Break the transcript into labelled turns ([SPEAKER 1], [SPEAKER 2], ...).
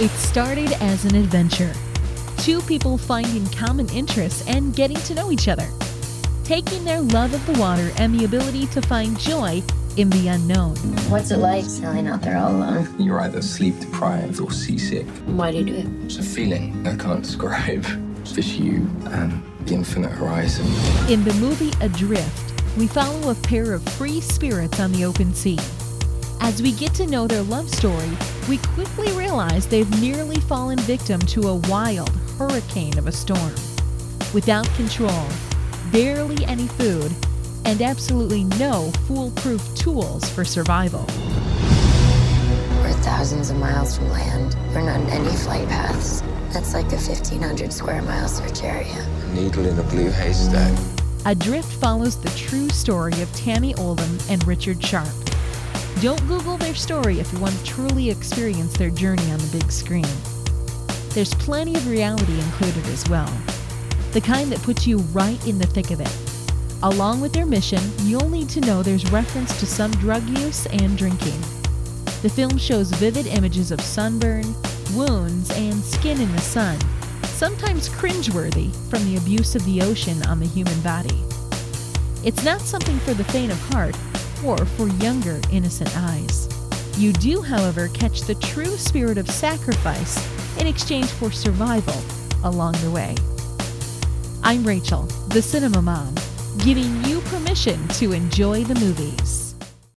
[SPEAKER 1] It started as an adventure. Two people finding common interests and getting to know each other. Taking their love of the water and the ability to find joy in the unknown.
[SPEAKER 2] What's it like sailing out there all alone?
[SPEAKER 3] You're either sleep deprived or seasick.
[SPEAKER 2] Why do you do it?
[SPEAKER 3] It's a feeling I can't describe. It's just you and the infinite horizon.
[SPEAKER 1] In the movie Adrift, we follow a pair of free spirits on the open sea. As we get to know their love story, we quickly realize they've nearly fallen victim to a wild hurricane of a storm. Without control, barely any food, and absolutely no foolproof tools for survival.
[SPEAKER 2] We're thousands of miles from land. We're not in any flight paths. That's like a 1,500 square mile search area.
[SPEAKER 3] A needle in a blue haystack.
[SPEAKER 1] Adrift follows the true story of Tami Oldham and Richard Sharp. Don't Google their story if you want to truly experience their journey on the big screen. There's plenty of reality included as well, the kind that puts you right in the thick of it. Along with their mission, you'll need to know there's reference to some drug use and drinking. The film shows vivid images of sunburn, wounds, and skin in the sun, sometimes cringeworthy from the abuse of the ocean on the human body. It's not something for the faint of heart or for younger, innocent eyes. You do, however, catch the true spirit of sacrifice in exchange for survival along the way. I'm Rachel, the Cinema Mom, giving you permission to enjoy the movies.